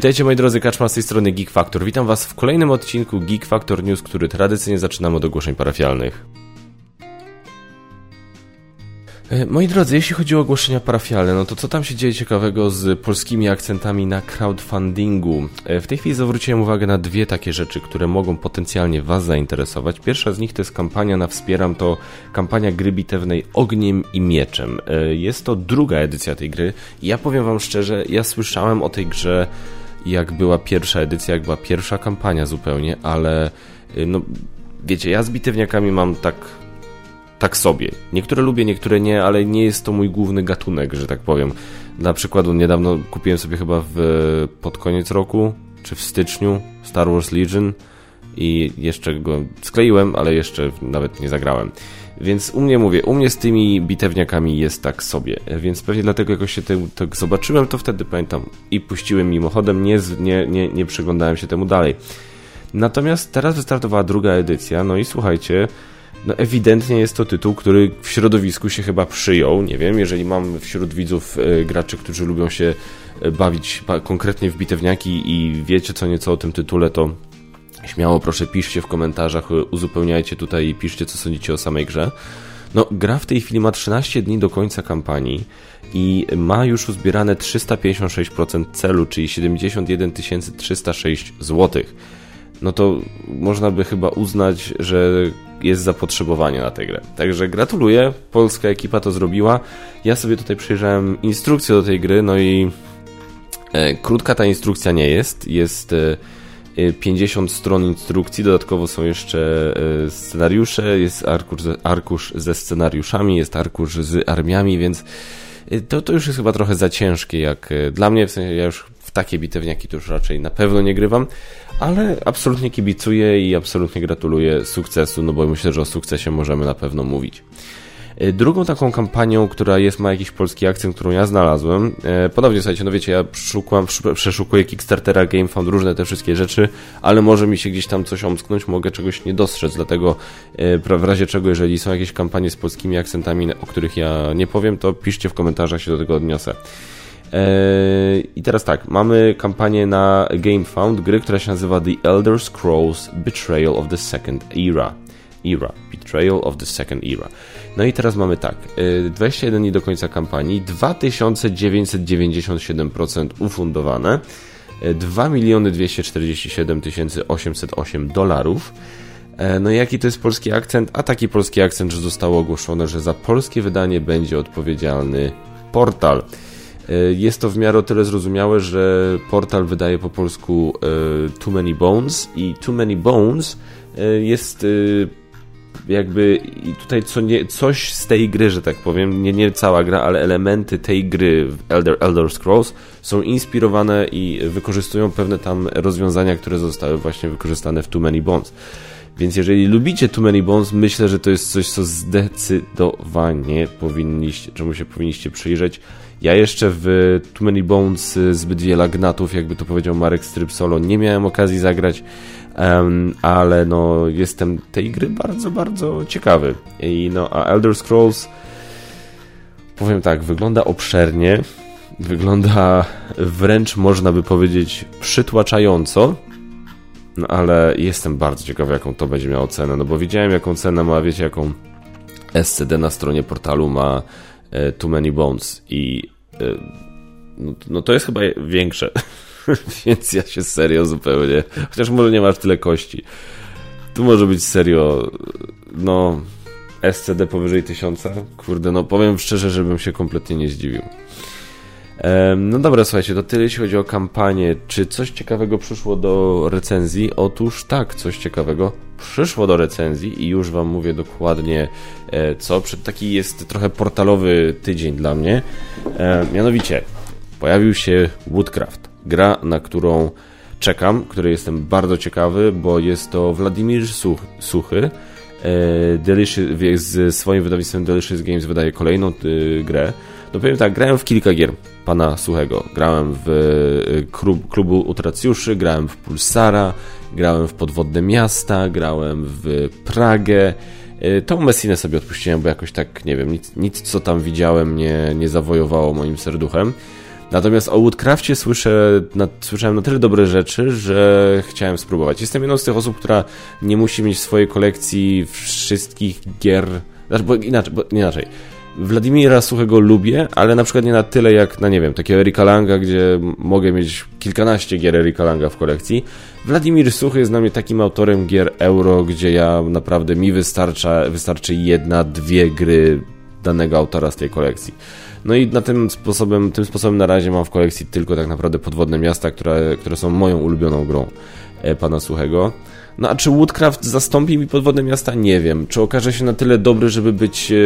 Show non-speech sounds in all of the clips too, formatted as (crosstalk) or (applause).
Witajcie moi drodzy, Kaczma z tej strony Geek Factor. Witam was w kolejnym odcinku Geek Factor News, który tradycyjnie zaczynamy od ogłoszeń parafialnych. E, moi drodzy, jeśli chodzi o ogłoszenia parafialne, no to co tam się dzieje ciekawego z polskimi akcentami na crowdfundingu? E, w tej chwili zwróciłem uwagę na dwie takie rzeczy, które mogą potencjalnie Was zainteresować. Pierwsza z nich to jest kampania na Wspieram, to kampania gry bitewnej Ogniem i Mieczem. E, jest to druga edycja tej gry. Ja powiem Wam szczerze, ja słyszałem o tej grze jak była pierwsza edycja, jak była pierwsza kampania zupełnie, ale no wiecie, ja z bitewniakami mam tak tak sobie. Niektóre lubię, niektóre nie, ale nie jest to mój główny gatunek, że tak powiem. Dla przykładu niedawno kupiłem sobie chyba w, pod koniec roku, czy w styczniu Star Wars Legion i jeszcze go skleiłem, ale jeszcze nawet nie zagrałem. Więc u mnie mówię, u mnie z tymi bitewniakami jest tak sobie, więc pewnie dlatego jakoś się te, tak zobaczyłem, to wtedy pamiętam i puściłem mimochodem, nie, nie, nie, nie przyglądałem się temu dalej. Natomiast teraz wystartowała druga edycja, no i słuchajcie, no ewidentnie jest to tytuł, który w środowisku się chyba przyjął. Nie wiem, jeżeli mam wśród widzów e, graczy, którzy lubią się e, bawić konkretnie w bitewniaki i wiecie co nieco o tym tytule, to śmiało proszę piszcie w komentarzach, uzupełniajcie tutaj i piszcie co sądzicie o samej grze. No, gra w tej chwili ma 13 dni do końca kampanii i ma już uzbierane 356% celu, czyli 71 306 złotych no to można by chyba uznać, że jest zapotrzebowanie na tę grę. Także gratuluję, polska ekipa to zrobiła. Ja sobie tutaj przejrzałem instrukcję do tej gry, no i e, krótka ta instrukcja nie jest. Jest e, 50 e, stron instrukcji, dodatkowo są jeszcze e, scenariusze, jest arkusz, arkusz ze scenariuszami, jest arkusz z armiami, więc e, to, to już jest chyba trochę za ciężkie, jak dla mnie, w sensie ja już w takie bitewniaki to już raczej na pewno nie grywam, ale absolutnie kibicuję i absolutnie gratuluję sukcesu, no bo myślę, że o sukcesie możemy na pewno mówić. E, drugą taką kampanią, która jest, ma jakiś polski akcent, którą ja znalazłem, e, ponownie słuchajcie, no wiecie, ja szukam, przeszukuję Kickstartera, GameFound, różne te wszystkie rzeczy, ale może mi się gdzieś tam coś omsknąć, mogę czegoś nie dostrzec, dlatego e, w razie czego, jeżeli są jakieś kampanie z polskimi akcentami, o których ja nie powiem, to piszcie w komentarzach, się do tego odniosę. I teraz tak, mamy kampanię na GameFound, gry, która się nazywa The Elder Scrolls Betrayal of the Second Era. Era. Betrayal of the Second Era. No i teraz mamy tak, 21 eee, dni do końca kampanii, 2997% ufundowane, 2 miliony 247 808 dolarów. Eee, no jaki to jest polski akcent? A taki polski akcent, że zostało ogłoszone, że za polskie wydanie będzie odpowiedzialny portal. E, jest to w miarę o tyle zrozumiałe, że portal wydaje po polsku e, Too Many Bones i Too Many Bones e, jest jakby i tutaj co nie, coś z tej gry, że tak powiem, nie, nie cała gra, ale elementy tej gry w Elder, Elder Scrolls są inspirowane i wykorzystują pewne tam rozwiązania, które zostały właśnie wykorzystane w Too Many Bones. Więc jeżeli lubicie Too Many Bones, myślę, że to jest coś, co zdecydowanie powinniście, czemu się powinniście przyjrzeć. Ja jeszcze w Too Many Bones y, zbyt wiele gnatów, jakby to powiedział Marek Stryp Solo, nie miałem okazji zagrać, um, ale no jestem tej gry bardzo, bardzo ciekawy. I no, a Elder Scrolls powiem tak, wygląda obszernie, wygląda wręcz można by powiedzieć przytłaczająco, no ale jestem bardzo ciekawy, jaką to będzie miało cenę, no bo widziałem, jaką cenę ma, wiecie, jaką SCD na stronie portalu ma Too Many Bones i e, no, no to jest chyba większe, (laughs) więc ja się serio zupełnie, chociaż może nie masz tyle kości. Tu może być serio, no SCD powyżej tysiąca, kurde, no powiem szczerze, żebym się kompletnie nie zdziwił. No dobra, słuchajcie, to tyle jeśli chodzi o kampanię. Czy coś ciekawego przyszło do recenzji? Otóż tak, coś ciekawego przyszło do recenzji i już Wam mówię dokładnie e, co. Taki jest trochę portalowy tydzień dla mnie. Mianowicie, pojawił się Woodcraft. Gra, na którą czekam, której jestem bardzo ciekawy, bo jest to Wladimir Such, Suchy. E, Delicious, z swoim wydawnictwem Delicious Games wydaje kolejną grę. No powiem tak, grałem w kilka gier pana Suchego. Grałem w y, klubu Utracjuszy, grałem w Pulsara, grałem w Podwodne Miasta, grałem w Pragę. Y, tą Messinę sobie odpuściłem, bo jakoś tak, nie wiem, nic, nic co tam widziałem nie, nie zawojowało moim serduchem. Natomiast o Woodcraftie słyszę, na, słyszałem na tyle dobre rzeczy, że chciałem spróbować. Jestem jedną z tych osób, która nie musi mieć w swojej kolekcji wszystkich gier. Znaczy, bo inaczej, bo inaczej. Wladimira Suchego lubię, ale na przykład nie na tyle jak na, nie wiem, takiego Erika Langa, gdzie mogę mieć kilkanaście gier Erika Langa w kolekcji. Wladimir Suchy jest dla mnie takim autorem gier euro, gdzie ja naprawdę mi wystarcza, wystarczy jedna, dwie gry danego autora z tej kolekcji. No i na tym sposobem, tym sposobem na razie mam w kolekcji tylko tak naprawdę podwodne miasta, które, które są moją ulubioną grą e, pana Suchego. No a czy Woodcraft zastąpi mi podwodne miasta? Nie wiem. Czy okaże się na tyle dobry, żeby być yy,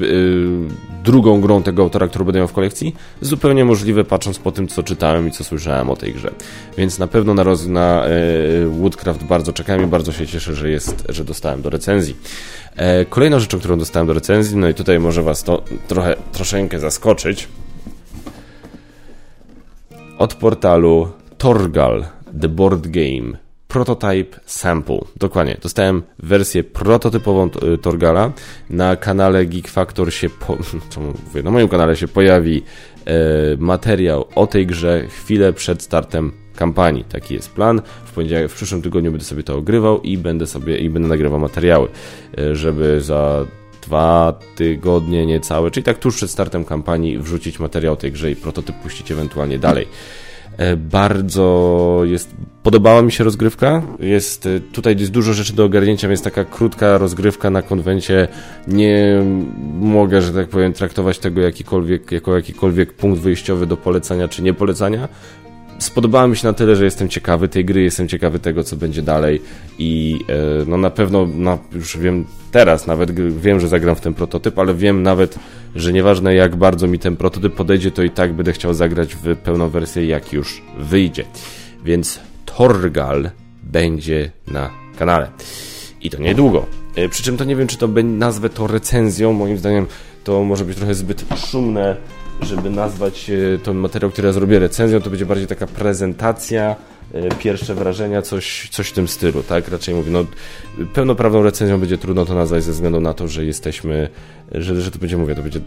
yy, drugą grą tego autora, którą będę miał w kolekcji? Zupełnie możliwe, patrząc po tym, co czytałem i co słyszałem o tej grze. Więc na pewno na, roz, na yy, Woodcraft bardzo czekam i bardzo się cieszę, że, jest, że dostałem do recenzji. E, kolejną rzeczą, którą dostałem do recenzji, no i tutaj może Was to trochę, troszeczkę zaskoczyć. Od portalu Torgal The Board Game Prototype Sample. Dokładnie, dostałem wersję prototypową y, Torgala. Na kanale Geek Factor się, po, (laughs) na moim kanale się pojawi e, materiał o tej grze chwilę przed startem kampanii. Taki jest plan. W poniedziałek, w przyszłym tygodniu będę sobie to ogrywał i będę sobie i będę nagrywał materiały, e, żeby za dwa tygodnie niecałe, czyli tak tuż przed startem kampanii wrzucić materiał tej grze i prototyp puścić ewentualnie dalej. E, bardzo jest. Podobała mi się rozgrywka. Jest e, tutaj jest dużo rzeczy do ogarnięcia, więc taka krótka rozgrywka na konwencie. Nie mogę, że tak powiem, traktować tego jakikolwiek, jako jakikolwiek punkt wyjściowy do polecania czy nie polecania spodobała mi się na tyle, że jestem ciekawy tej gry, jestem ciekawy tego, co będzie dalej i e, no na pewno no, już wiem teraz nawet, wiem, że zagram w ten prototyp, ale wiem nawet, że nieważne jak bardzo mi ten prototyp podejdzie, to i tak będę chciał zagrać w pełną wersję, jak już wyjdzie. Więc Torgal będzie na kanale. I to niedługo. E, przy czym to nie wiem, czy to nazwę to recenzją, moim zdaniem to może być trochę zbyt szumne żeby nazwać e, ten materiał, który ja zrobię recenzją, to będzie bardziej taka prezentacja, pierwsze wrażenia, coś, coś w tym stylu, tak? Raczej mówię, no pełnoprawną recenzją będzie trudno to nazwać ze względu na to, że jesteśmy, że, że to będzie, mówię, to będzie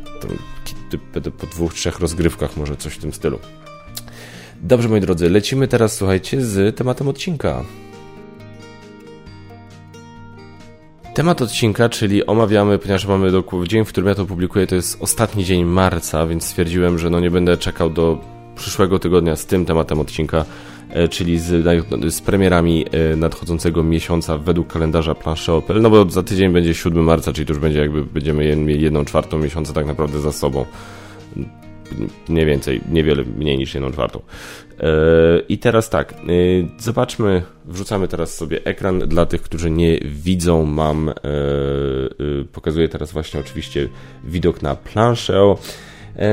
to, po dwóch, trzech rozgrywkach może coś w tym stylu. Dobrze, moi drodzy, lecimy teraz, słuchajcie, z tematem odcinka. Temat odcinka, czyli omawiamy, ponieważ mamy do, dzień, w którym ja to publikuję, to jest ostatni dzień marca, więc stwierdziłem, że no nie będę czekał do przyszłego tygodnia z tym tematem odcinka, e, czyli z, z premierami e, nadchodzącego miesiąca według kalendarza planszy Opel, no bo za tydzień będzie 7 marca, czyli to już będzie jakby będziemy mieli jedną czwartą miesiąca tak naprawdę za sobą mniej więcej, niewiele mniej niż jedną czwartą. E, I teraz tak, e, zobaczmy, wrzucamy teraz sobie ekran dla tych, którzy nie widzą. Mam, e, pokazuję teraz właśnie oczywiście widok na planszę.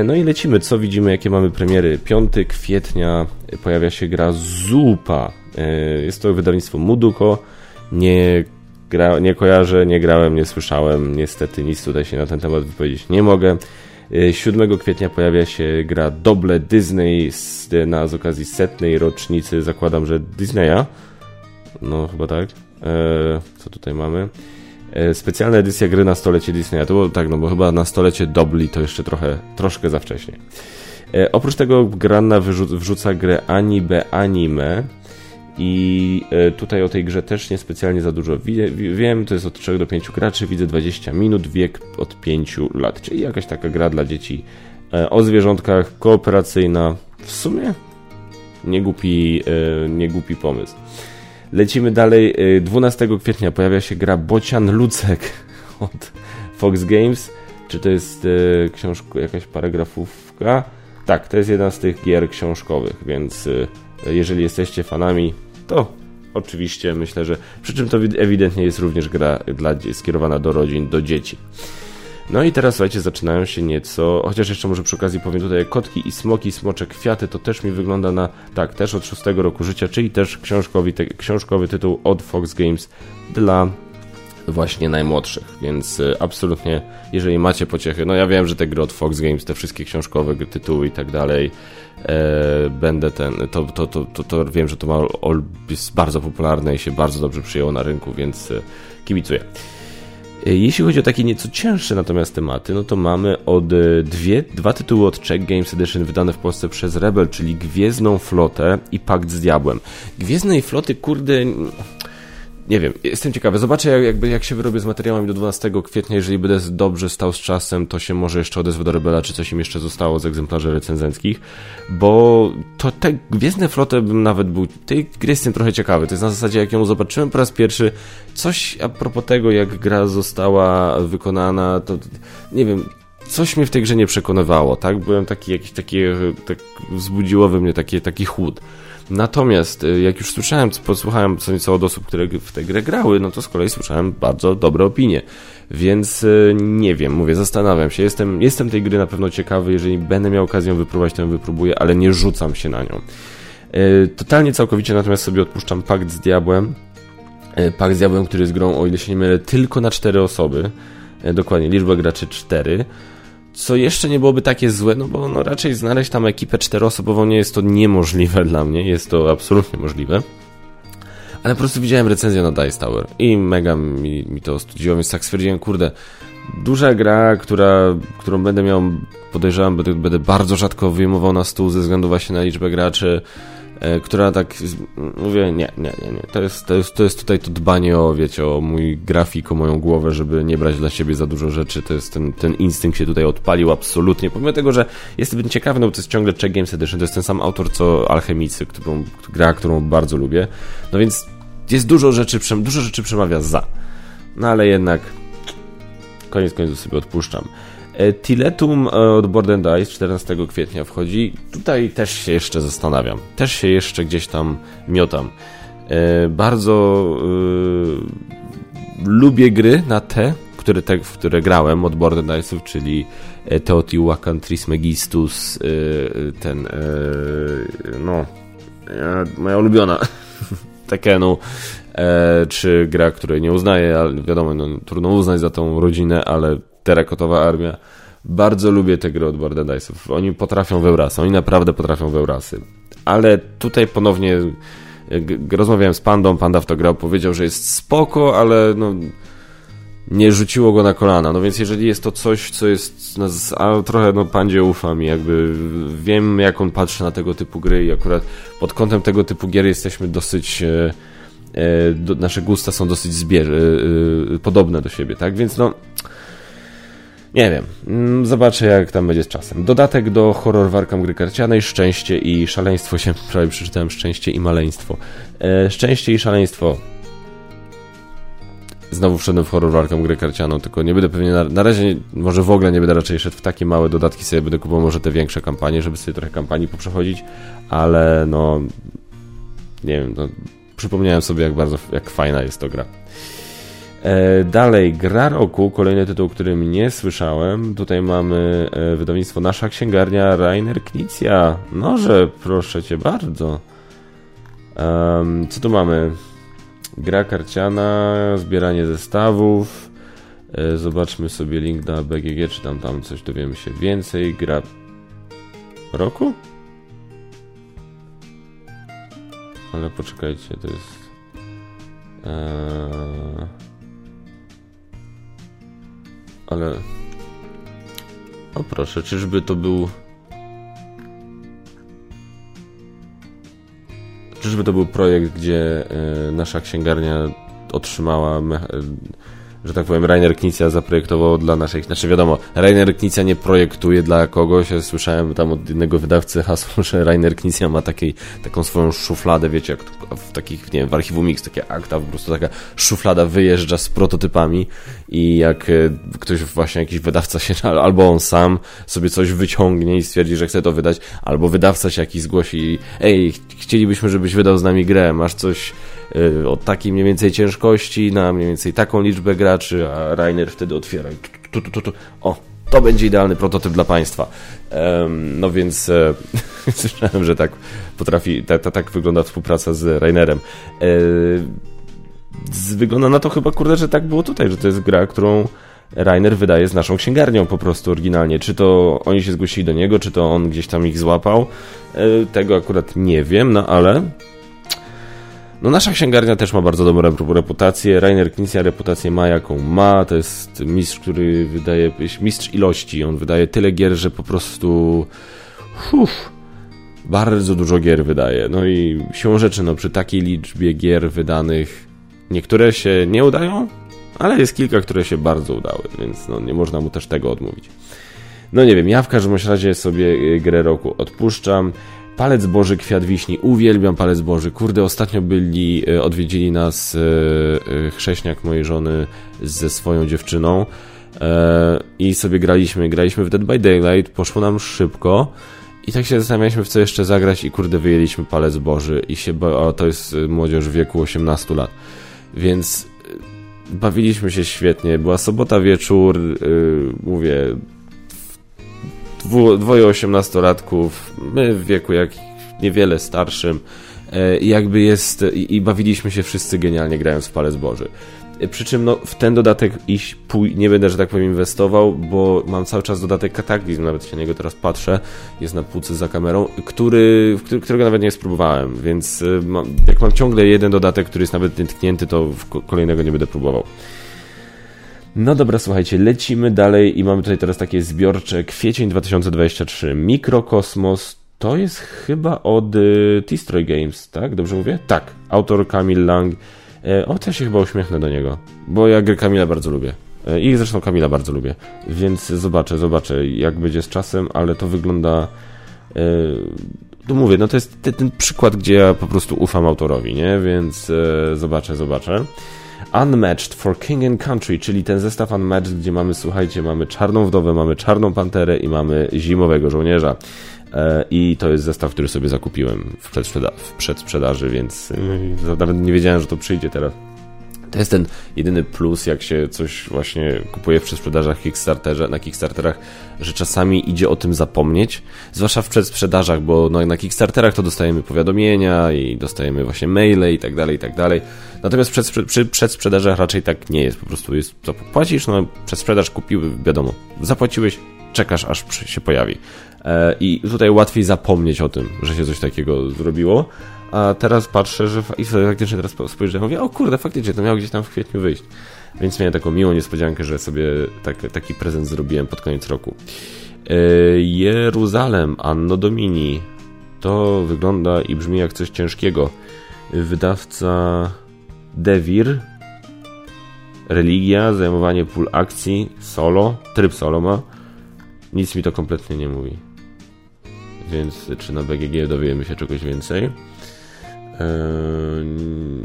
No i lecimy, co widzimy, jakie mamy premiery. 5 kwietnia pojawia się gra Zupa. Jest to wydawnictwo Muduko. Nie, gra, nie kojarzę, nie grałem, nie słyszałem. Niestety nic tutaj się na ten temat wypowiedzieć nie mogę. 7 kwietnia pojawia się gra Doble Disney z, na z okazji setnej rocznicy, zakładam, że Disneya. No, chyba tak. E, co tutaj mamy? E, specjalna edycja gry na stolecie Disneya. To było tak, no bo chyba na stolecie Dobli to jeszcze trochę, troszkę za wcześnie. E, oprócz tego Granna wrzuca grę Anime Anime i e, tutaj o tej grze też niespecjalnie za dużo wiem, to jest od 3 do 5 graczy, widzę 20 minut, wiek od 5 lat, czyli jakaś taka gra dla dzieci o zwierzątkach, kooperacyjna, w sumie niegłupi, e, niegłupi pomysł. Lecimy dalej, 12 kwietnia pojawia się gra Bocian Lucek (laughs) od Fox Games, czy to jest książka, jakaś paragrafówka? Tak, to jest jedna z tych gier książkowych, więc jeżeli jesteście fanami, to oczywiście myślę, że przy czym to ewidentnie jest również gra dla, skierowana do rodzin, do dzieci. No i teraz słuchajcie, zaczynają się nieco, chociaż jeszcze może przy okazji powiem tutaj kotki i smoki, smocze kwiaty, to też mi wygląda na, tak, też od szóstego roku życia, czyli też książkowy, te, książkowy tytuł od Fox Games dla właśnie najmłodszych, więc y, absolutnie, jeżeli macie pociechy, no ja wiem, że te gry od Fox Games, te wszystkie książkowe tytuły i tak dalej, e, będę ten, to, to, to, to, to wiem, że to ma, jest bardzo popularne i się bardzo dobrze przyjęło na rynku, więc e, kibicuję. Jeśli chodzi o takie nieco cięższe natomiast tematy, no to mamy od dwie, dwa tytuły od Czech Games Edition wydane w Polsce przez Rebel, czyli Gwiezdną Flotę i Pakt z Diabłem. Gwiezdnej Floty, kurde nie wiem, jestem ciekawy. Zobaczę, jak, jakby, jak się wyrobię z materiałami do 12 kwietnia. Jeżeli będę dobrze stał z czasem, to się może jeszcze odezwę do Rebela, czy coś im jeszcze zostało z egzemplarzy recenzenckich, bo to te Gwiezdne Floty bym nawet był... Tej gry jestem trochę ciekawy. To jest na zasadzie, jak ją zobaczyłem po raz pierwszy, coś a propos tego, jak gra została wykonana, to nie wiem, coś mnie w tej grze nie przekonywało, tak? Byłem taki jakiś taki, tak, wzbudziło we mnie taki, taki chłód. Natomiast y, jak już słyszałem, posłuchałem co nieco od osób, które w tę grę grały, no to z kolei słyszałem bardzo dobre opinie. Więc y, nie wiem, mówię, zastanawiam się. Jestem, jestem tej gry na pewno ciekawy. Jeżeli będę miał okazję wypróbować, to ją wypróbuję, ale nie rzucam się na nią. Y, totalnie, całkowicie natomiast sobie odpuszczam Pakt z Diabłem. Pakt z Diabłem, który jest grą, o ile się nie mylę, tylko na cztery osoby. Dokładnie, liczba graczy 4 co jeszcze nie byłoby takie złe, no bo no raczej znaleźć tam ekipę czteroosobową nie jest to niemożliwe (laughs) dla mnie, jest to absolutnie możliwe. Ale po prostu widziałem recenzję na Dice Tower i mega mi, mi to studziło, więc tak stwierdziłem, kurde, duża gra, która, którą będę miał, podejrzewam, będę, będę bardzo rzadko wyjmował na stół ze względu właśnie na liczbę graczy, która tak, mówię, nie, nie, nie, nie. To jest, to jest, to jest tutaj to dbanie o, wiecie, o mój grafik, o moją głowę, żeby nie brać dla siebie za dużo rzeczy. To jest ten, ten instynkt się tutaj odpalił absolutnie. Pomimo tego, że jestem ciekawy, no bo to jest ciągle Czech Games Edition, to jest ten sam autor co Alchemicy, którą, gra, którą bardzo lubię. No więc jest dużo rzeczy, dużo rzeczy przemawia za. No ale jednak koniec końców sobie odpuszczam. E, Tiletum e, od Board Dice 14 kwietnia wchodzi. Tutaj też się jeszcze zastanawiam. Też się jeszcze gdzieś tam miotam. E, bardzo lubię gry na te, które, te, w które grałem od Board Dice'ów, czyli Teotihuacan Trismegistus, ten, no, moja ulubiona (laughs) Tekenu, czy gra, której nie uznaję, ale wiadomo, no, trudno uznać za tą rodzinę, ale terakotowa armia. Bardzo lubię te gry od Dice'ów. Oni potrafią wełrasy, oni naprawdę potrafią wełrasy. Ale tutaj ponownie rozmawiałem z Pandą, Panda w to grał, powiedział, że jest spoko, ale no nie rzuciło go na kolana. No więc jeżeli jest to coś, co jest, no, a trochę no Pandzie ufam i jakby wiem jak on patrzy na tego typu gry i akurat pod kątem tego typu gier jesteśmy dosyć e, e, do, nasze gusta są dosyć zbież, e, e, podobne do siebie, tak? Więc no nie wiem. Mm, zobaczę, jak tam będzie z czasem. Dodatek do horror warkam gry karcianej, szczęście i szaleństwo (laughs) się prawie przeczytałem szczęście i maleństwo. E, szczęście i szaleństwo. Znowu wszedłem w horror warkam gry karcianą, tylko nie będę pewnie na, na razie, może w ogóle nie będę raczej szedł w takie małe dodatki, sobie będę kupował może te większe kampanie, żeby sobie trochę kampanii poprzechodzić, ale no nie wiem, no, przypomniałem sobie jak bardzo, jak fajna jest to gra. E, dalej, Gra Roku, kolejny tytuł, o którym nie słyszałem. Tutaj mamy e, wydawnictwo Nasza Księgarnia Rainer Knizia. Noże, proszę cię bardzo. Um, co tu mamy? Gra karciana, zbieranie zestawów. E, zobaczmy sobie link na BGG, czy tam, tam coś dowiemy się więcej. Gra roku? Ale poczekajcie, to jest... Eee... ale... O proszę, czyżby to był... Czyżby to był projekt, gdzie y, nasza księgarnia otrzymała że tak powiem, Rainer Knizia zaprojektował dla naszej... Znaczy wiadomo, Rainer Knizia nie projektuje dla kogoś. Ja słyszałem tam od jednego wydawcy hasło, że Rainer Knizia ma takiej, taką swoją szufladę, wiecie, jak w takich, nie wiem, w archiwum Mix, takie akta, po prostu taka szuflada wyjeżdża z prototypami i jak e, ktoś właśnie, jakiś wydawca się, albo on sam sobie coś wyciągnie i stwierdzi, że chce to wydać, albo wydawca się jakiś zgłosi ej, chcielibyśmy, żebyś wydał z nami grę, masz coś o takiej mniej więcej ciężkości, na mniej więcej taką liczbę graczy, a Rainer wtedy otwiera. Tu, tu, tu, tu. O, to będzie idealny prototyp dla Państwa. No więc e, (laughs) słyszałem, że tak potrafi, ta, ta, tak wygląda współpraca z Rainerem. E, wygląda na to chyba, kurde, że tak było tutaj, że to jest gra, którą Rainer wydaje z naszą księgarnią po prostu oryginalnie. Czy to oni się zgłosili do niego, czy to on gdzieś tam ich złapał, e, tego akurat nie wiem, no ale No nasza księgarnia też ma bardzo dobrą reputację. Rainer Knizia reputację ma jaką ma. To jest mistrz, który wydaje, mistrz ilości. On wydaje tyle gier, że po prostu uff, bardzo dużo gier wydaje. No i siłą rzeczy, no przy takiej liczbie gier wydanych niektóre się nie udają, ale jest kilka, które się bardzo udały, więc no, nie można mu też tego odmówić. No nie wiem, ja w każdym razie sobie y, grę roku odpuszczam. Palec Boży, Kwiat Wiśni. Uwielbiam Palec Boży. Kurde, ostatnio byli, y, odwiedzili nas y, chrześniak mojej żony ze swoją dziewczyną i sobie graliśmy. Graliśmy w Dead by Daylight, poszło nam szybko. I tak się zastanawialiśmy, w co jeszcze zagrać i kurde, wyjęliśmy Palec Boży i się, bo to jest młodzież w wieku 18 lat. Więc bawiliśmy się świetnie. Była sobota wieczór, mówię, dwu, dwoje osiemnastolatków, my w wieku jak niewiele starszym. Yy, jakby jest, i, i bawiliśmy się wszyscy genialnie grając w Palec Boży. Przy czym no, w ten dodatek iść pój nie będę, że tak powiem, inwestował, bo mam cały czas dodatek Kataklizm, nawet się na niego teraz patrzę, jest na półce za kamerą, który, którego nawet nie spróbowałem, więc y, mam, jak mam ciągle jeden dodatek, który jest nawet nietknięty, to kolejnego nie będę próbował. No dobra, słuchajcie, lecimy dalej i mamy tutaj teraz takie zbiorcze kwiecień 2023, Mikrokosmos, to jest chyba od y, T-Stroy Games, tak? Dobrze mówię? Tak, autor Kamil Lang, E, o, to się chyba uśmiechnę do niego, bo ja grę Kamila bardzo lubię. E, I zresztą Kamila bardzo lubię, więc zobaczę, zobaczę jak będzie z czasem, ale to wygląda... Tu mówię, no to jest ten, ten, przykład, gdzie ja po prostu ufam autorowi, nie? Więc e, zobaczę, zobaczę. Unmatched for King and Country, czyli ten zestaw Unmatched, gdzie mamy, słuchajcie, mamy czarną wdowę, mamy czarną panterę i mamy zimowego żołnierza. E, I to jest zestaw, który sobie zakupiłem w, przedsprzeda w przedsprzedaży, więc y, nawet nie wiedziałem, że to przyjdzie teraz. To jest ten jedyny plus, jak się coś właśnie kupuje w przedsprzedażach Kickstarterze, na Kickstarterach, że czasami idzie o tym zapomnieć, zwłaszcza w przedsprzedażach, bo no, na Kickstarterach to dostajemy powiadomienia i dostajemy właśnie maile i tak dalej, i tak dalej. Natomiast przed, przy przedsprzedażach raczej tak nie jest, po prostu jest, zapłacisz, no przedsprzedaż kupił, wiadomo, zapłaciłeś, czekasz aż się pojawi. E, I tutaj łatwiej zapomnieć o tym, że się coś takiego zrobiło. A teraz patrzę, że i faktycznie teraz spojrzałem, mówię, o kurde, faktycznie to miało gdzieś tam w kwietniu wyjść. Więc miałem taką miłą niespodziankę, że sobie tak, taki prezent zrobiłem pod koniec roku. E, Jeruzalem, Anno Domini. To wygląda i brzmi jak coś ciężkiego. Wydawca Devir. Religia, zajmowanie pól akcji, solo, tryb solo ma. Nic mi to kompletnie nie mówi więc czy na BGG dowiemy się czegoś więcej. Eee,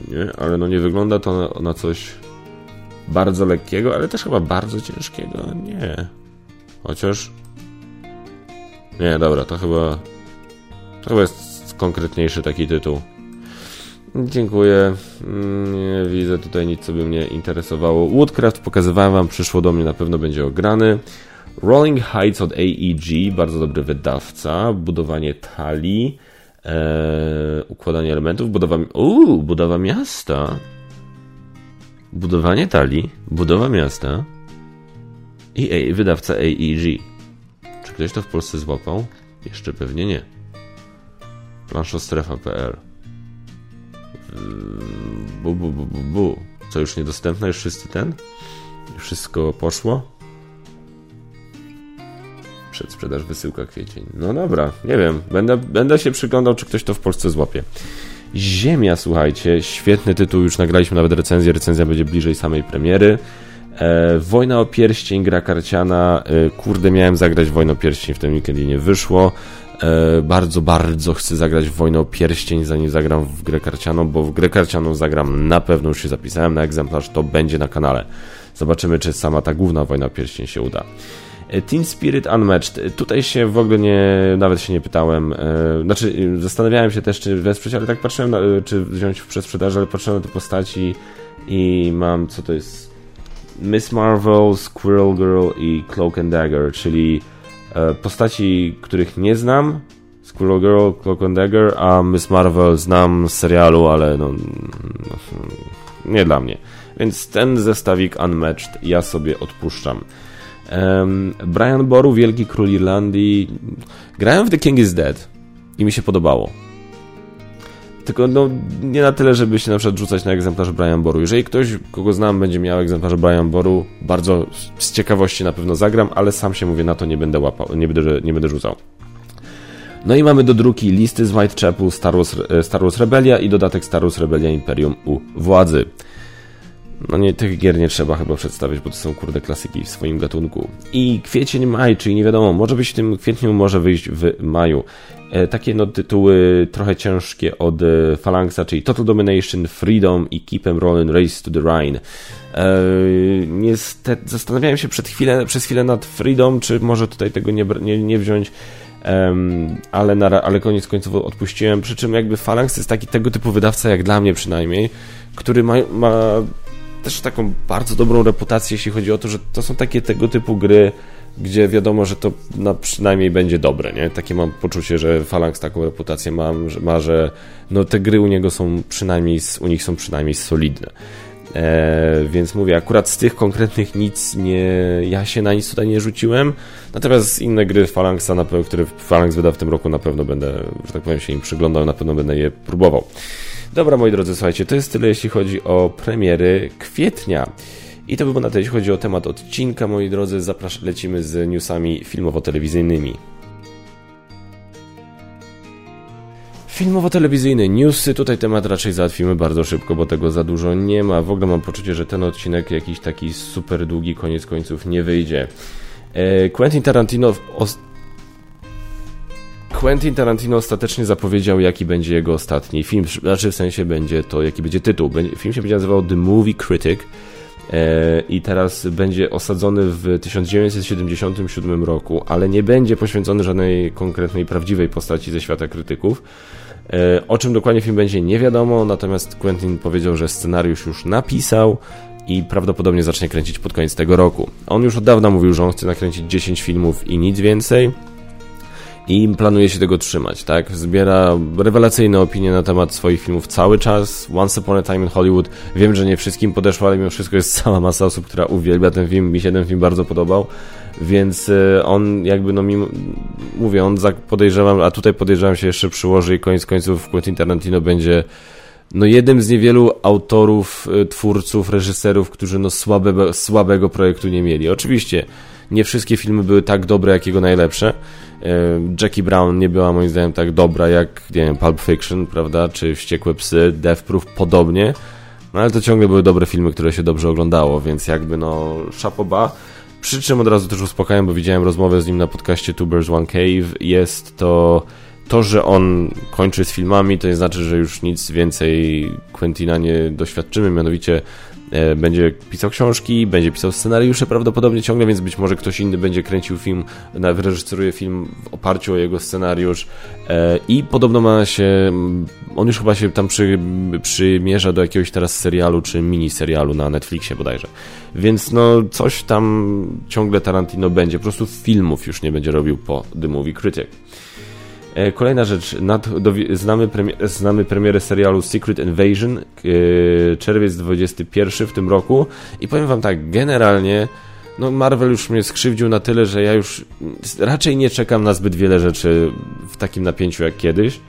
nie, ale no nie wygląda to na, na, coś bardzo lekkiego, ale też chyba bardzo ciężkiego. Nie. Chociaż. Nie, dobra, to chyba. To chyba jest konkretniejszy taki tytuł. Dziękuję. Nie widzę tutaj nic, co by mnie interesowało. Woodcraft pokazywałem wam, przyszło do mnie, na pewno będzie ograny. Rolling Heights od AEG, bardzo dobry wydawca, budowanie talii, e, układanie elementów, budowa, uu, budowa miasta, budowanie talii, budowa miasta i wydawca AEG. Czy ktoś to w Polsce złapał? Jeszcze pewnie nie. Planszostrefa.pl Bu, bu, bu, bu, bu. Co już niedostępne? Już wszyscy ten? Wszystko poszło? Przedsprzedaż wysyłka kwiecień. No dobra, nie wiem. Będę, będę się przyglądał, czy ktoś to w Polsce złapie. Ziemia, słuchajcie, świetny tytuł, już nagraliśmy nawet recenzję, recenzja będzie bliżej samej premiery. E, Wojna o pierścień, gra karciana. E, kurde, miałem zagrać Wojnę o pierścień, w tym weekendzie nie wyszło. E, bardzo, bardzo chcę zagrać w Wojnę o pierścień, zanim zagram w grę karcianą, bo w grę karcianą zagram na pewno, już się zapisałem na egzemplarz, to będzie na kanale. Zobaczymy, czy sama ta główna Wojna o pierścień się uda. E, Team Spirit Unmatched. E, tutaj się w ogóle nie, nawet się nie pytałem. E, znaczy, zastanawiałem się też, czy wesprzeć, ale tak patrzyłem, na, czy wziąć w przedsprzedaży, ale patrzyłem na te postaci i mam, co to jest? Miss Marvel, Squirrel Girl i Cloak and Dagger, czyli postaci, których nie znam. Squirrel Girl, Cloak and Dagger, a Miss Marvel znam z serialu, ale no, no nie dla mnie. Więc ten zestawik Unmatched ja sobie odpuszczam. Brian Boru, wielki król Irlandii. Grałem w The King is Dead i mi się podobało. tylko no, nie na tyle, żeby się na przykład rzucać na egzemplarz Brian Boru. Jeżeli ktoś, kogo znam, będzie miał egzemplarz Brian Boru, bardzo z ciekawości na pewno zagram, ale sam się mówię, na to nie będę łapał, nie będę, nie będę rzucał. No i mamy do druki listy z Whitechapel, Star Wars, e, Star Wars Rebellia i dodatek Star Wars Rebellia Imperium u władzy. No nie, tych gier nie trzeba chyba przedstawić, bo to są kurde klasyki w swoim gatunku. I kwiecień, maj, czyli nie wiadomo, może być w tym kwietniu, może wyjść w maju. E, takie no tytuły trochę ciężkie od e, Phalanxa, czyli Total Domination, Freedom i Keep em Rolling Race to the Rhine. E, niestety, zastanawiałem się przed chwilę, przez chwilę nad Freedom, czy może tutaj tego nie, nie, nie wziąć. Um, ale, na, ale koniec końców odpuściłem. Przy czym jakby Phalanx jest taki tego typu wydawca, jak dla mnie przynajmniej, który ma, ma też taką bardzo dobrą reputację, jeśli chodzi o to, że to są takie tego typu gry, gdzie wiadomo, że to na przynajmniej będzie dobre, nie? Takie mam poczucie, że Phalanx taką reputację ma, że, ma, że no te gry u niego są przynajmniej, u nich są przynajmniej solidne. E, więc mówię, akurat z tych konkretnych nic nie, ja się na nic tutaj nie rzuciłem, natomiast inne gry Phalanxa, na pewno, które Phalanx wyda w tym roku, na pewno będę, że tak powiem, się im przyglądał, na pewno będę je próbował. Dobra, moi drodzy, słuchajcie, to jest tyle, jeśli chodzi o premiery kwietnia. I to by było na tyle, jeśli chodzi o temat odcinka, moi drodzy. Zapraszam, lecimy z newsami filmowo-telewizyjnymi. Filmowo-telewizyjne newsy, tutaj temat raczej załatwimy bardzo szybko, bo tego za dużo nie ma. W ogóle mam poczucie, że ten odcinek jakiś taki super długi, koniec końców nie wyjdzie. E, Quentin Tarantino Quentin Tarantino ostatecznie zapowiedział, jaki będzie jego ostatni film. Znaczy, w sensie będzie to, jaki będzie tytuł. Film się będzie nazywał The Movie Critic e, i teraz będzie osadzony w 1977 roku, ale nie będzie poświęcony żadnej konkretnej, prawdziwej postaci ze świata krytyków. E, o czym dokładnie film będzie nie wiadomo, natomiast Quentin powiedział, że scenariusz już napisał i prawdopodobnie zacznie kręcić pod koniec tego roku. On już od dawna mówił, że on chce nakręcić 10 filmów i nic więcej i planuje się tego trzymać, tak? Zbiera rewelacyjne opinie na temat swoich filmów cały czas. Once Upon a Time in Hollywood. Wiem, że nie wszystkim podeszło, ale mimo wszystko jest cała masa osób, która uwielbia ten film. Mi się ten film bardzo podobał. Więc e, on jakby, no mimo, mówię, on podejrzewam, a tutaj podejrzewam się jeszcze przyłoży i koniec końców Quentin Tarantino będzie no jednym z niewielu autorów, e, twórców, reżyserów, którzy no słabe, słabego projektu nie mieli. Oczywiście nie wszystkie filmy były tak dobre, jak jego najlepsze. E, Jackie Brown nie była moim zdaniem tak dobra jak, nie wiem, Pulp Fiction, prawda, czy Wściekłe Psy, Death Proof, podobnie. No ale to ciągle były dobre filmy, które się dobrze oglądało, więc jakby no szapoba. Przy czym od razu też uspokajam, bo widziałem rozmowę z nim na podcaście Tubers One Cave. Jest to to, że on kończy z filmami, to nie znaczy, że już nic więcej Quentina nie doświadczymy, mianowicie E, będzie pisał książki, będzie pisał scenariusze prawdopodobnie ciągle, więc być może ktoś inny będzie kręcił film, wyreżyseruje film w oparciu o jego scenariusz e, i podobno ma się, on już chyba się tam przy, przymierza do jakiegoś teraz serialu, czy mini serialu na Netflixie bodajże. Więc no coś tam ciągle Tarantino będzie, po prostu filmów już nie będzie robił po The Movie Critic. E, kolejna rzecz, nad, do, znamy, premier, znamy premierę serialu Secret Invasion, yy, czerwiec 21 w tym roku. I powiem wam tak, generalnie no Marvel już mnie skrzywdził na tyle, że ja już raczej nie czekam na zbyt wiele rzeczy w takim napięciu jak kiedyś,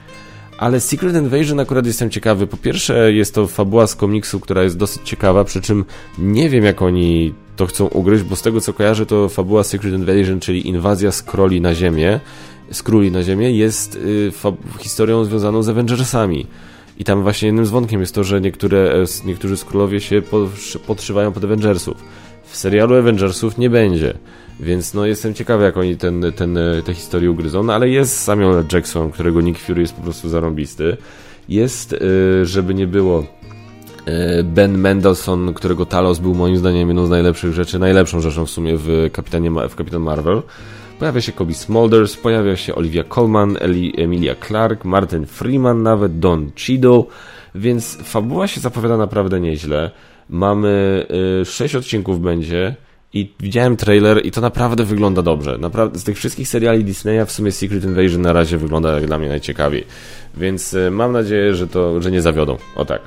ale Secret Invasion akurat jestem ciekawy. Po pierwsze jest to fabuła z komiksu, która jest dosyć ciekawa, przy czym nie wiem jak oni to chcą ugryźć, bo z tego co kojarzę to fabuła Secret Invasion, czyli inwazja Skroli na Ziemię, z Króli na Ziemię jest y, historią związaną z Avengersami. I tam właśnie jednym z wątkiem jest to, że niektóre, e, niektórzy skrólowie się podszywają pod Avengersów. W serialu Avengersów nie będzie. Więc no jestem ciekawy, jak oni ten, ten, e, te historie ugryzą. No ale jest Samuel Jackson, którego Nick Fury jest po prostu zarąbisty. Jest, y, żeby nie było, Ben Mendelsohn, którego Talos był moim zdaniem jedną z najlepszych rzeczy, najlepszą rzeczą w sumie w Kapitanie, w Kapitan Marvel. Pojawia się Kobe Smulders, pojawia się Olivia Colman, Eli, Emilia Clark, Martin Freeman, nawet Don Cheadle, więc fabuła się zapowiada naprawdę nieźle. Mamy y, 6 odcinków będzie i widziałem trailer i to naprawdę wygląda dobrze. Naprawdę, z tych wszystkich seriali Disneya w sumie Secret Invasion na razie wygląda jak dla mnie najciekawiej. Więc y, mam nadzieję, że to, że nie zawiodą. O tak.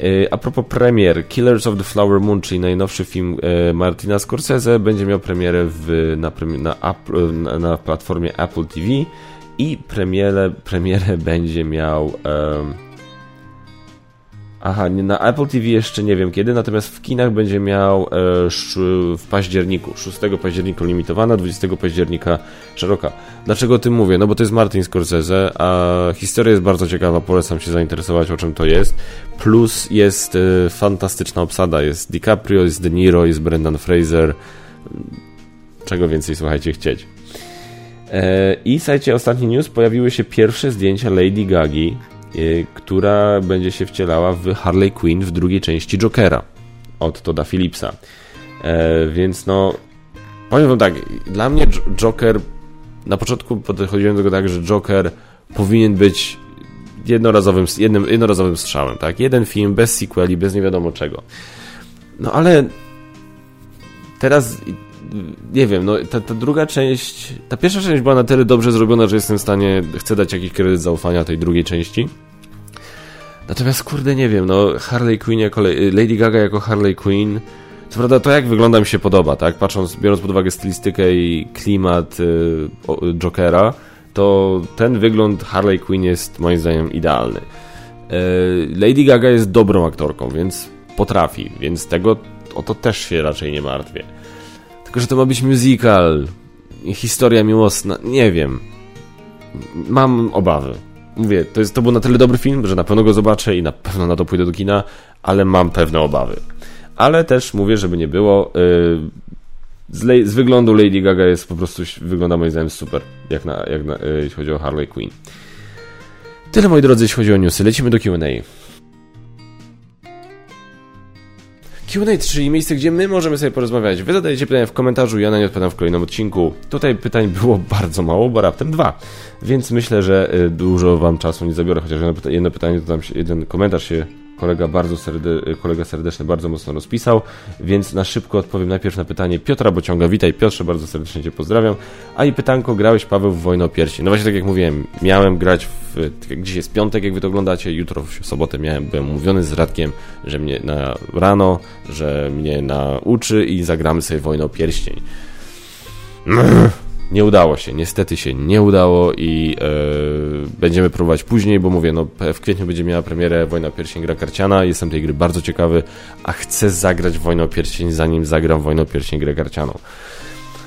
E, a propos premier, Killers of the Flower Moon, czyli najnowszy film e, Martina Scorsese, będzie miał premierę w, na, na, na, platformie Apple TV i premierę, premierę (laughs) będzie miał um, Aha, na Apple TV jeszcze nie wiem kiedy, natomiast w kinach będzie miał e, w październiku, 6 października limitowana, 20 października szeroka. Dlaczego o tym mówię? No bo to jest Martin Scorsese, a historia jest bardzo ciekawa, polecam się zainteresować o czym to jest. Plus jest e, fantastyczna obsada, jest DiCaprio, jest De Niro, jest Brendan Fraser. Czego więcej, słuchajcie, chcieć. E, I słuchajcie, ostatni news, pojawiły się pierwsze zdjęcia Lady Gagi która będzie się wcielała w Harley Quinn w drugiej części Jokera od Toda Phillipsa. E, więc no, powiem wam tak, dla mnie Joker, na początku podchodziłem do tego tak, że Joker powinien być jednorazowym, jednym, jednorazowym strzałem, tak? Jeden film, bez sequeli, bez nie wiadomo czego. No ale teraz nie wiem, no ta, ta, druga część, ta pierwsza część była na tyle dobrze zrobiona, że jestem w stanie, chcę dać jakiś kredyt zaufania tej drugiej części. Natomiast kurde, nie wiem, no Harley Quinn jako Lady Gaga jako Harley Quinn, co prawda to jak wygląda mi się podoba, tak? Patrząc, biorąc pod uwagę stylistykę i klimat y, Jokera, to ten wygląd Harley Quinn jest moim zdaniem idealny. Y, Lady Gaga jest dobrą aktorką, więc potrafi, więc tego o to też się raczej nie martwię. Tylko, że to ma być musical, historia miłosna, nie wiem. Mam obawy. Mówię, to, jest, to był na tyle dobry film, że na pewno go zobaczę i na pewno na to pójdę do kina, ale mam pewne obawy. Ale też mówię, żeby nie było, yy, z, z, wyglądu Lady Gaga jest po prostu, wygląda moim zdaniem super, jak, na, jak na, yy, jeśli chodzi o Harley Quinn. Tyle moi drodzy, jeśli chodzi o newsy. Lecimy do Q&A. Q&A, czyli miejsce, gdzie my możemy sobie porozmawiać. Wy zadajecie pytania w komentarzu, ja na nie odpowiadam w kolejnym odcinku. Tutaj pytań było (laughs) bardzo mało, bo raptem dwa. Więc myślę, że y, dużo wam czasu nie zabiorę, chociaż jedno pytanie, to tam się, jeden komentarz się kolega bardzo serde, kolega serdeczny bardzo mocno rozpisał, więc na szybko odpowiem najpierw na pytanie Piotra Bociąga. Witaj Piotrze, bardzo serdecznie Cię pozdrawiam. A i pytanko, grałeś Paweł w Wojnę o Piersi? No właśnie tak jak mówiłem, miałem grać w, dziś jest piątek, jak Wy to oglądacie, jutro w sobotę miałem, byłem umówiony z Radkiem, że mnie na rano, że mnie nauczy i zagramy sobie Wojnę o Pierścień. Nie udało się, niestety się nie udało i e, będziemy próbować później, bo mówię, no w kwietniu będzie miała premierę Wojna Pierścień gra karciana, jestem tej gry bardzo ciekawy, a chcę zagrać Wojnę Pierścień zanim zagram Wojnę Pierścień grę karcianą.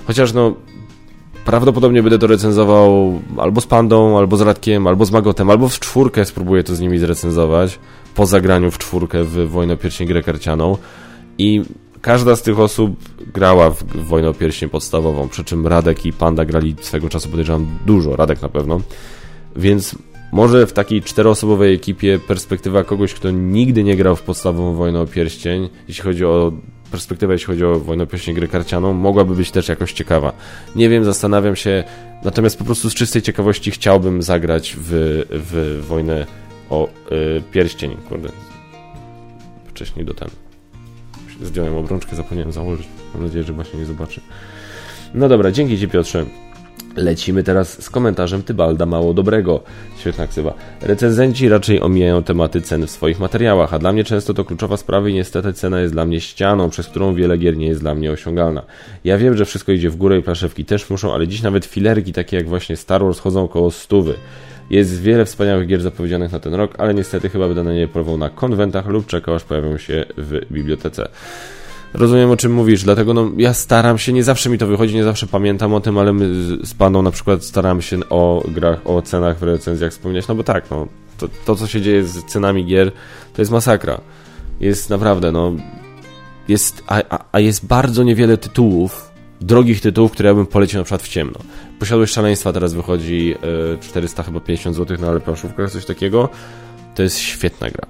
Chociaż no prawdopodobnie będę to recenzował albo z Pandą, albo z Radkiem, albo z Magotem, albo w czwórkę spróbuję to z nimi zrecenzować po zagraniu w czwórkę w Wojnę Pierścień grę karcianą i każda z tych osób grała w, Wojnę o Pierścień podstawową, przy czym Radek i Panda grali swego czasu, podejrzewam, dużo, Radek na pewno, więc może w takiej czteroosobowej ekipie perspektywa kogoś, kto nigdy nie grał w podstawową Wojnę o Pierścień, jeśli chodzi o perspektywę, jeśli chodzi o Wojnę o Pierścień grę karcianą, mogłaby być też jakoś ciekawa. Nie wiem, zastanawiam się, natomiast po prostu z czystej ciekawości chciałbym zagrać w, w Wojnę o y, Pierścień, kurde. Wcześniej do ten zdjąłem obrączkę, zapomniałem założyć. Mam nadzieję, że właśnie nie zobaczy. No dobra, dzięki Ci Piotrze. Lecimy teraz z komentarzem Tybalda Mało Dobrego. Świetna ksywa. Recenzenci raczej omijają tematy cen w swoich materiałach, a dla mnie często to kluczowa sprawa i niestety cena jest dla mnie ścianą, przez którą wiele gier nie jest dla mnie osiągalna. Ja wiem, że wszystko idzie w górę i plaszewki też muszą, ale dziś nawet filerki takie jak właśnie Star Wars chodzą około stówy. Jest wiele wspaniałych gier zapowiedzianych na ten rok, ale niestety chyba będę na nie polował na konwentach lub czekał aż pojawią się w bibliotece. Rozumiem o czym mówisz, dlatego no, ja staram się, nie zawsze mi to wychodzi, nie zawsze pamiętam o tym, ale my z paną na przykład staramy się o grach, o cenach w recenzjach wspomnieć, no bo tak, no, to, to co się dzieje z cenami gier, to jest masakra. Jest naprawdę, no, jest, a, a jest bardzo niewiele tytułów, drogich tytułów, które ja bym polecił na przykład w ciemno. Posiadłość szaleństwa teraz wychodzi 400 e, chyba 50 zł na ale planszówkach, coś takiego. To jest świetna gra.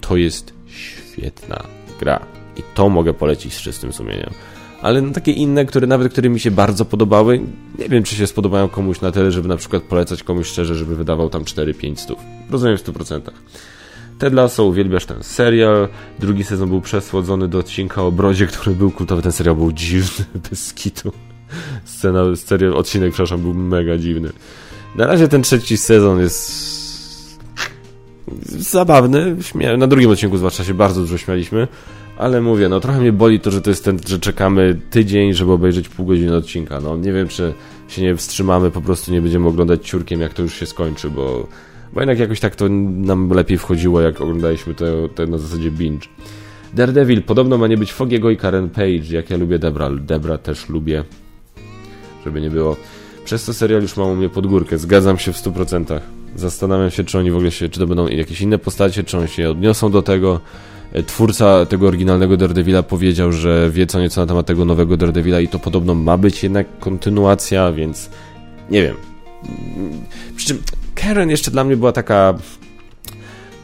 To jest świetna gra. I to mogę polecić z czystym sumieniem. Ale no, takie inne, które nawet które mi się bardzo podobały, nie wiem, czy się spodobają komuś na tyle, żeby na przykład polecać komuś szczerze, żeby wydawał tam 4-5 stów. Rozumiem w 100%. Ted Lasso, uwielbiasz ten serial. Drugi sezon był przesłodzony do odcinka o Brodzie, który był kultowy. Ten serial był dziwny, (laughs) bez kitu. Scena, serial, odcinek, przepraszam, był mega dziwny. Na razie ten trzeci sezon jest zabawny. Na drugim odcinku zwłaszcza się bardzo dużo śmialiśmy. Ale mówię, no trochę mnie boli to, że to jest ten, że czekamy tydzień, żeby obejrzeć pół godziny odcinka. No nie wiem, czy się nie wstrzymamy, po prostu nie będziemy oglądać ciurkiem, jak to już się skończy, bo Bo jednak jakoś tak to nam lepiej wchodziło, jak oglądaliśmy to, to na zasadzie binge. Daredevil podobno ma nie być Fogiego i Karen Page, jak ja lubię Debra. Debra też lubię, żeby nie było. Przez to serial już mam u mnie pod górkę, zgadzam się w 100%. Zastanawiam się, czy oni w ogóle się, czy to będą jakieś inne postacie, czy oni się odniosą do tego. E, twórca tego oryginalnego Daredevila powiedział, że wie co nieco na temat tego nowego Daredevila i to podobno ma być jednak kontynuacja, więc nie wiem. Przy czym Karen jeszcze dla mnie była taka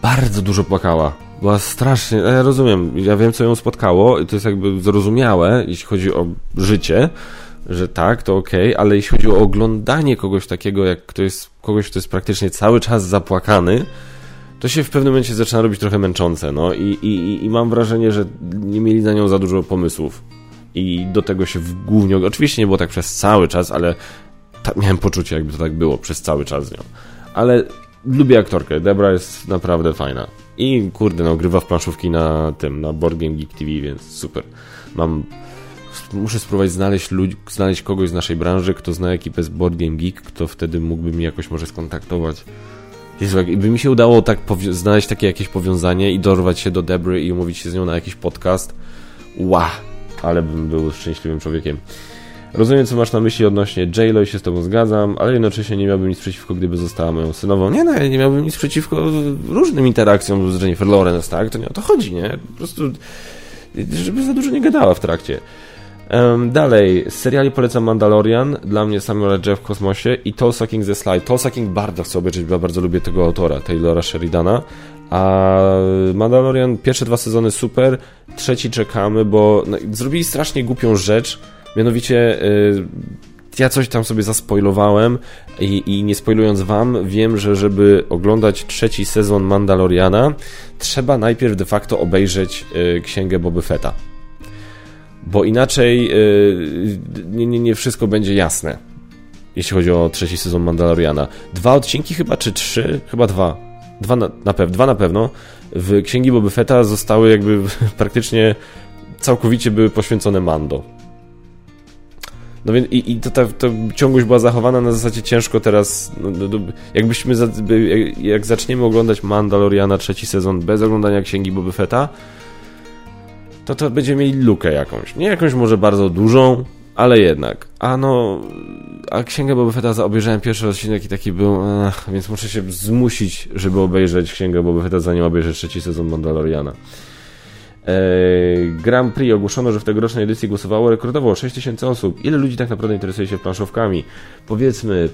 bardzo dużo płakała. Była strasznie, ja rozumiem, ja wiem co ją spotkało i to jest jakby zrozumiałe, jeśli chodzi o życie, że tak, to ok, ale jeśli chodzi o oglądanie kogoś takiego, jak kto jest, kogoś, kto jest praktycznie cały czas zapłakany, to się w pewnym momencie zaczyna robić trochę męczące, no i, i, i mam wrażenie, że nie mieli na nią za dużo pomysłów. I do tego się w głównie, oczywiście nie było tak przez cały czas, ale miałem poczucie, jakby to tak było przez cały czas z nią. Ale lubię aktorkę, Debra jest naprawdę fajna. I kurde, no, grywa w planszówki na tym, na Board Game Geek TV, więc super. Mam muszę spróbować znaleźć, znaleźć kogoś z naszej branży, kto zna ekipę z Board Game Geek, kto wtedy mógłby mi jakoś może skontaktować. Jezu, jakby mi się udało tak znaleźć takie jakieś powiązanie i dorwać się do Debry i umówić się z nią na jakiś podcast, ła, ale bym był szczęśliwym człowiekiem. Rozumiem, co masz na myśli odnośnie J-Lo i się z tobą zgadzam, ale jednocześnie nie miałbym nic przeciwko, gdyby została moją synową. Nie, no, nie miałbym nic przeciwko różnym interakcjom z Jennifer Lawrence, tak? To nie o to chodzi, nie? Po prostu, żeby za dużo nie gadała w trakcie. Um, dalej, z seriali polecam Mandalorian, dla mnie Samuel. Jeff w kosmosie i Tulsa King The Slide. Tulsa King bardzo chcę obejrzeć, bo bardzo lubię tego autora, Taylora Sheridana. A Mandalorian, pierwsze dwa sezony super, trzeci czekamy, bo no, zrobili strasznie głupią rzecz, mianowicie y, ja coś tam sobie zaspoilowałem i, i nie spoilując wam, wiem, że żeby oglądać trzeci sezon Mandaloriana, trzeba najpierw de facto obejrzeć y, księgę Boby Fetta bo inaczej yy, nie, nie, nie wszystko będzie jasne, jeśli chodzi o trzeci sezon Mandaloriana. Dwa odcinki chyba, czy trzy? Chyba dwa. Dwa na, na, pew dwa na pewno. W Księgi Boby Fetta zostały jakby (laughs) praktycznie całkowicie były poświęcone Mando. No więc i, i to, ta, to ciągłość była zachowana na zasadzie ciężko teraz, no, no, no jakbyśmy, za, jak, jak zaczniemy oglądać Mandaloriana trzeci sezon bez oglądania Księgi Boby Fetta, to to będziemy mieli lukę jakąś. Nie jakąś może bardzo dużą, ale jednak. A no, a Księgę Boba Fetta obejrzałem pierwszy odcinek i taki był, ach, więc muszę się zmusić, żeby obejrzeć Księgę Boba Fetta, zanim obejrzę trzeci sezon Mandaloriana. Eee, Grand Prix ogłoszono, że w tegorocznej edycji głosowało rekordowo 6000 osób. Ile ludzi tak naprawdę interesuje się planszówkami? Powiedzmy,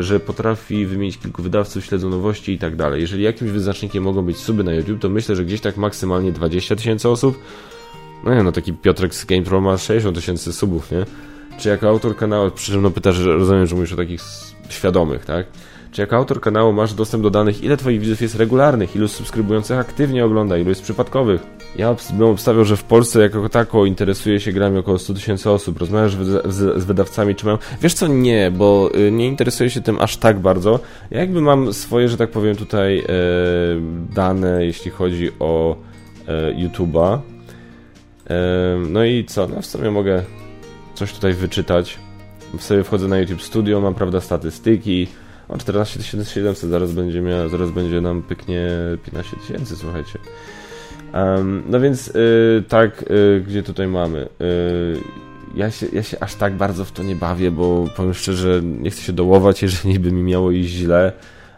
że potrafi wymienić kilku wydawców, śledzą nowości i tak dalej. Jeżeli jakimś wyznacznikiem mogą być suby na YouTube, to myślę, że gdzieś tak maksymalnie 20 tysięcy osób. No nie, no taki Piotrek z GamePro ma 60 tysięcy subów, nie? Czy jako autor kanału, przy czym no pytasz, rozumiem, że mówisz o takich świadomych, tak? Czy jako autor kanału masz dostęp do danych, ile twoich widzów jest regularnych, ilu subskrybujących aktywnie ogląda, ilu jest przypadkowych? Ja bym obstawiał, że w Polsce jako tako interesuje się grami około 100 tysięcy osób. Rozmawiasz z, wydawcami, czy mają... Wiesz co, nie, bo y, nie interesuję się tym aż tak bardzo. Ja jakby mam swoje, że tak powiem tutaj e, dane, jeśli chodzi o e, YouTube'a, no i co? No w sumie mogę coś tutaj wyczytać. W sobie wchodzę na YouTube Studio, mam prawda statystyki. O 14 700, zaraz będzie, miała, zaraz będzie nam pyknie 15 tysięcy, słuchajcie. Um, no więc yy, tak, yy, gdzie tutaj mamy? Yy, ja, się, ja się aż tak bardzo w to nie bawię, bo powiem szczerze, nie chcę się dołować, jeżeli (laughs) by mi miało iść źle,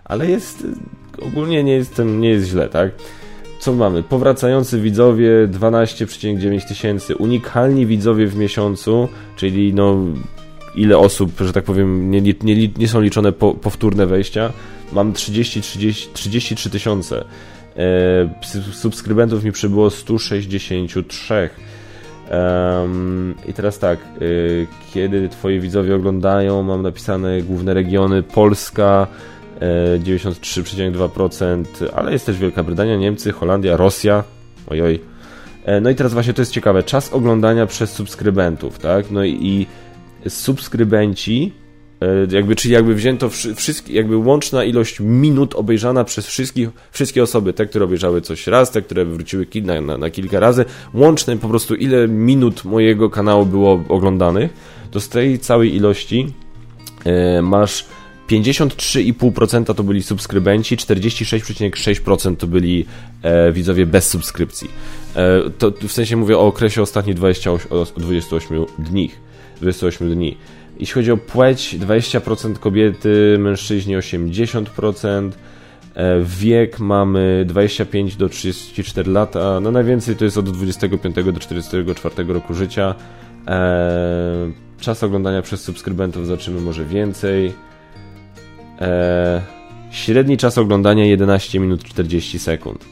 ale jest, ogólnie nie, jestem, nie jest źle, tak? co mamy? Powracający widzowie 12,9 tysięcy, unikalni widzowie w miesiącu, czyli no ile osób, że tak powiem, nie, nie, nie są liczone po, powtórne wejścia. Mam 30, 30, 33 tysiące. E, subskrybentów mi przybyło 163. Um, I teraz tak, y, kiedy twoi widzowie oglądają, mam napisane główne regiony Polska, 93,2%, ale jest też Wielka Brytania, Niemcy, Holandia, Rosja. Ojoj. E, no i teraz właśnie to jest ciekawe. Czas oglądania przez subskrybentów, tak? No i, subskrybenci, e, jakby, czyli jakby wzięto wszystkie, jakby łączna ilość minut obejrzana przez wszystkich, wszystkie osoby, te, które obejrzały coś raz, te, które wróciły na, na, na kilka razy, łączne po prostu ile minut mojego kanału było oglądanych, to z tej całej ilości e, masz 53,5% to byli subskrybenci, 46,6% to byli e, widzowie bez subskrypcji. E, to w sensie mówię o okresie ostatnich 28, 28 dni. 28 dni. Jeśli chodzi o płeć, 20% kobiety, mężczyźni 80%. E, wiek mamy 25 do 34 lata, no najwięcej to jest od 25 do 44 roku życia. E, czas oglądania przez subskrybentów zobaczymy może więcej. E, średni czas oglądania 11 minut 40 sekund.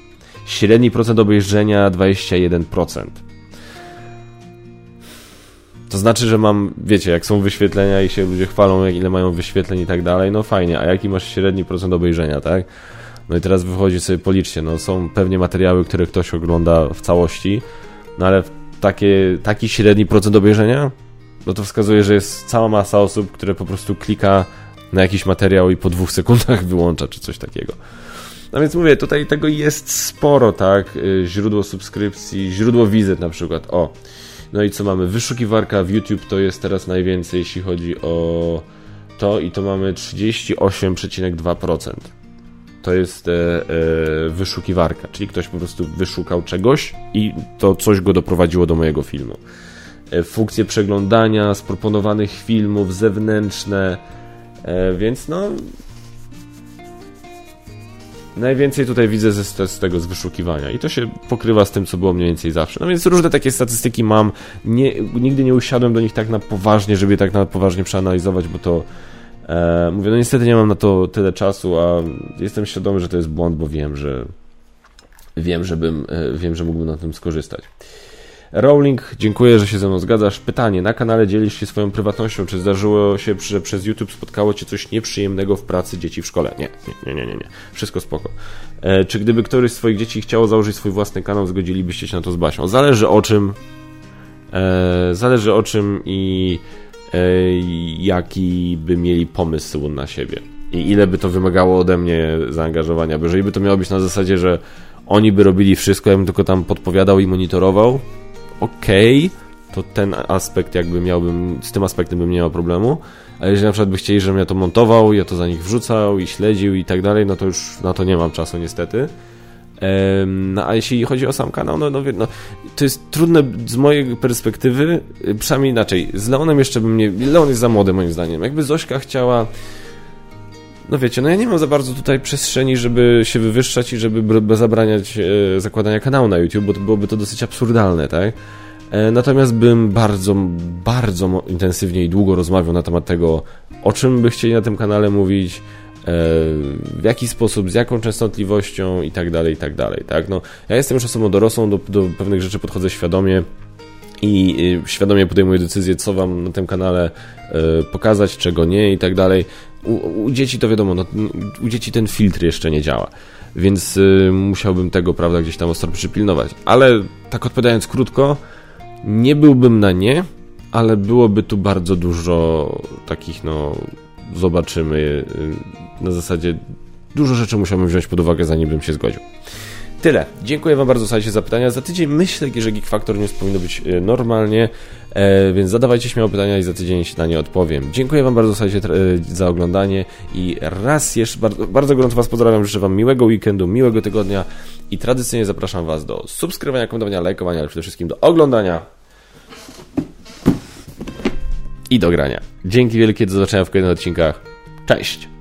Średni procent obejrzenia 21%. To znaczy, że mam, wiecie, jak są wyświetlenia i się ludzie chwalą, jak ile mają wyświetleń i tak dalej, no fajnie, a jaki masz średni procent obejrzenia, tak? No i teraz wychodzi sobie, policzcie, no są pewnie materiały, które ktoś ogląda w całości, no ale takie, taki średni procent obejrzenia, no to wskazuje, że jest cała masa osób, które po prostu klika na jakiś materiał i po dwóch sekundach (laughs) wyłącza, czy coś takiego. No więc mówię, tutaj tego jest sporo, tak? Y, źródło subskrypcji, źródło wizyt na przykład. O, no i co mamy? Wyszukiwarka w YouTube to jest teraz najwięcej, jeśli chodzi o to, i to mamy 38,2%. To jest e, e, wyszukiwarka, czyli ktoś po prostu wyszukał czegoś i to coś go doprowadziło do mojego filmu. E, funkcje przeglądania z proponowanych filmów zewnętrzne, e, więc no Najwięcej tutaj widzę z, z, tego z wyszukiwania i to się pokrywa z tym, co było mniej więcej zawsze. No więc różne takie statystyki mam. Nie, nigdy nie usiadłem do nich tak na poważnie, żeby je tak na poważnie przeanalizować, bo to e, mówię, no niestety nie mam na to tyle czasu, a jestem świadomy, że to jest błąd, bo wiem, że wiem, żebym, e, wiem, że mógłbym na tym skorzystać. Rowling, dziękuję, że się ze mną zgadzasz. Pytanie, na kanale dzielisz się swoją prywatnością. Czy zdarzyło się, że przez YouTube spotkało Cię coś nieprzyjemnego w pracy dzieci w szkole? Nie, nie, nie, nie, nie. Wszystko spoko. E, czy gdyby któryś z Twoich dzieci chciało założyć swój własny kanał, zgodzilibyście się na to z Basią? Zależy o czym. E, zależy o czym i e, jaki by mieli pomysł na siebie. I ile by to wymagało ode mnie zaangażowania. Bo jeżeli by to miało być na zasadzie, że oni by robili wszystko, ja bym tylko tam podpowiadał i monitorował, okay, to ten aspekt jakby miałbym, z tym aspektem bym nie miał problemu, ale jeżeli na przykład by chcieli, żebym ja to montował, ja to za nich wrzucał i śledził i tak dalej, no to już na to nie mam czasu niestety. No, a jeśli chodzi o sam kanał, no, no, no, to jest trudne z mojej perspektywy, przynajmniej inaczej. Z Leonem jeszcze bym nie. Leon jest za młody, moim zdaniem. Jakby Zośka chciała. No wiecie, no ja nie mam za bardzo tutaj przestrzeni, żeby się wywyższać i żeby zabraniać e, zakładania kanału na YouTube, bo to byłoby to dosyć absurdalne, tak? E, natomiast bym bardzo, bardzo intensywnie i długo rozmawiał na temat tego, o czym by chcieli na tym kanale mówić, e, w jaki sposób, z jaką częstotliwością i tak dalej, i tak dalej, tak? No, ja jestem już osobą dorosłą, do, do pewnych rzeczy podchodzę świadomie i świadomie podejmuję decyzję, co wam na tym kanale pokazać, czego nie i tak dalej. U, dzieci to wiadomo, no, u dzieci ten filtr jeszcze nie działa, więc y, musiałbym tego, prawda, gdzieś tam ostro przypilnować. Ale tak odpowiadając krótko, nie byłbym na nie, ale byłoby tu bardzo dużo takich, no, zobaczymy, y, na zasadzie dużo rzeczy musiałbym wziąć pod uwagę, zanim bym się zgodził. Tyle. Dziękuję Wam bardzo za zapytania. Za tydzień myślę, że Geek Factor News powinno być e, normalnie, e, więc zadawajcie śmiało pytania i za tydzień się na nie odpowiem. Dziękuję Wam bardzo e, za oglądanie i raz jeszcze bardzo, bardzo gorąco Was pozdrawiam. Życzę Wam miłego weekendu, miłego tygodnia i tradycyjnie zapraszam Was do subskrybowania, komentowania, lajkowania, ale przede wszystkim do oglądania i do grania. Dzięki wielkie, do zobaczenia w kolejnych odcinkach. Cześć!